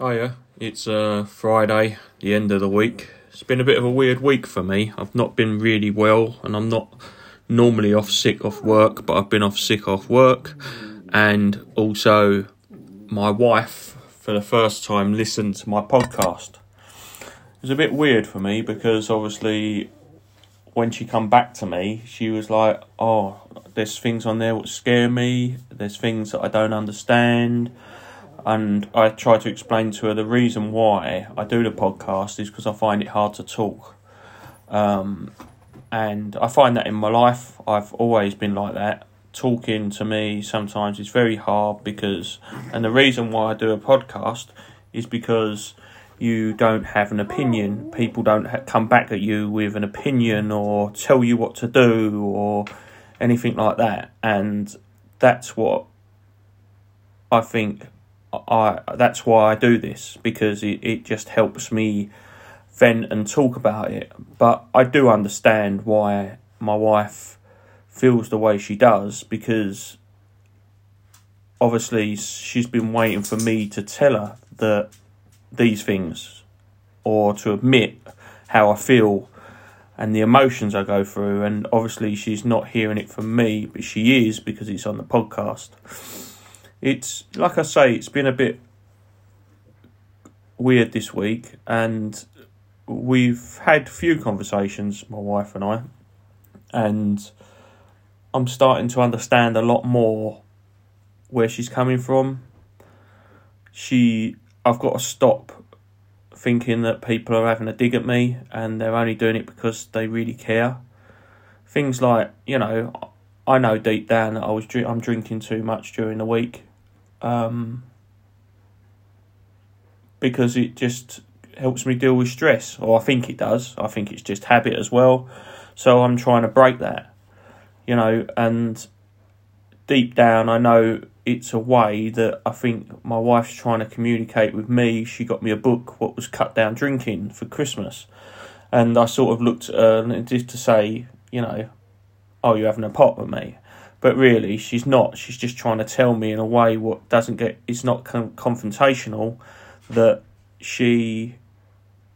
Oh yeah, it's uh, Friday, the end of the week. It's been a bit of a weird week for me. I've not been really well, and I'm not normally off sick off work, but I've been off sick off work, and also my wife for the first time listened to my podcast. It was a bit weird for me because obviously when she come back to me, she was like, "Oh, there's things on there that scare me. There's things that I don't understand." And I try to explain to her the reason why I do the podcast is because I find it hard to talk. Um, and I find that in my life, I've always been like that. Talking to me sometimes is very hard because, and the reason why I do a podcast is because you don't have an opinion. People don't ha- come back at you with an opinion or tell you what to do or anything like that. And that's what I think I that's why I do this because it, it just helps me vent and talk about it. But I do understand why my wife feels the way she does because obviously she's been waiting for me to tell her that these things or to admit how I feel and the emotions I go through and obviously she's not hearing it from me but she is because it's on the podcast it's like I say, it's been a bit weird this week, and we've had few conversations, my wife and I, and I'm starting to understand a lot more where she's coming from. She, I've got to stop thinking that people are having a dig at me and they're only doing it because they really care. Things like, you know, I know deep down that I was I'm drinking too much during the week um, because it just helps me deal with stress, or I think it does. I think it's just habit as well. So I'm trying to break that, you know, and deep down, I know it's a way that I think my wife's trying to communicate with me. She got me a book, What Was Cut Down Drinking, for Christmas. And I sort of looked at her just to say, you know, oh, you're having a pot with me but really she's not. She's just trying to tell me in a way what doesn't get. It's not con- confrontational. That she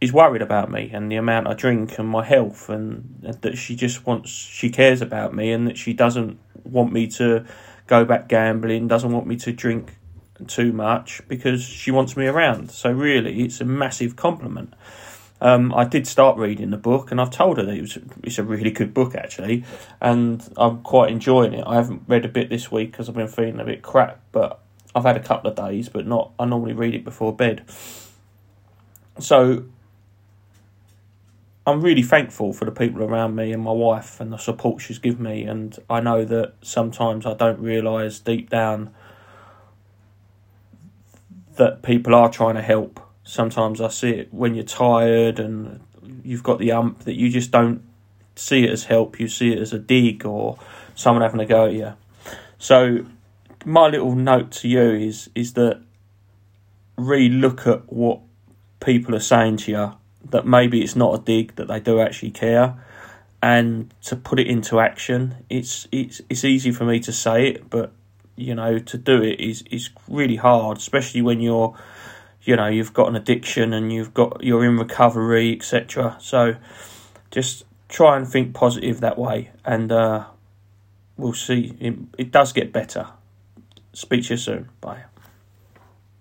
is worried about me and the amount I drink and my health, and that she just wants. She cares about me, and that she doesn't want me to go back gambling. Doesn't want me to drink too much because she wants me around. So really, it's a massive compliment. Um, I did start reading the book, and I've told her that it was it's a really good book actually, and I'm quite enjoying it. I haven't read a bit this week because I've been feeling a bit crap, but I've had a couple of days, but not. I normally read it before bed, so I'm really thankful for the people around me and my wife and the support she's given me. And I know that sometimes I don't realise deep down that people are trying to help sometimes I see it when you're tired and you've got the ump that you just don't see it as help, you see it as a dig or someone having a go at you. So my little note to you is is that re-look at what people are saying to you that maybe it's not a dig that they do actually care and to put it into action it's it's it's easy for me to say it but you know to do it is is really hard especially when you're you know you've got an addiction and you've got you're in recovery etc so just try and think positive that way and uh, we'll see. It, it does get better. Speak to you soon. Bye